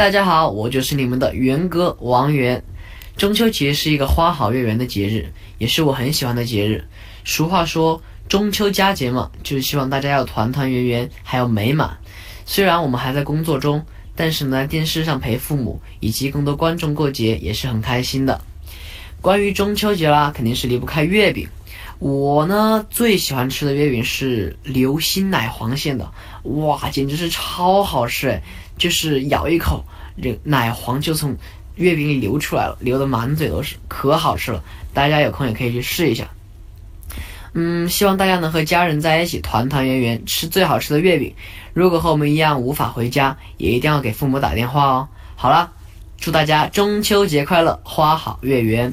大家好，我就是你们的元哥王源。中秋节是一个花好月圆的节日，也是我很喜欢的节日。俗话说中秋佳节嘛，就是希望大家要团团圆圆，还有美满。虽然我们还在工作中，但是呢，电视上陪父母以及更多观众过节也是很开心的。关于中秋节啦，肯定是离不开月饼。我呢最喜欢吃的月饼是流心奶黄馅的，哇，简直是超好吃哎！就是咬一口，这奶黄就从月饼里流出来了，流的满嘴都是，可好吃了。大家有空也可以去试一下。嗯，希望大家能和家人在一起团团圆圆，吃最好吃的月饼。如果和我们一样无法回家，也一定要给父母打电话哦。好了，祝大家中秋节快乐，花好月圆。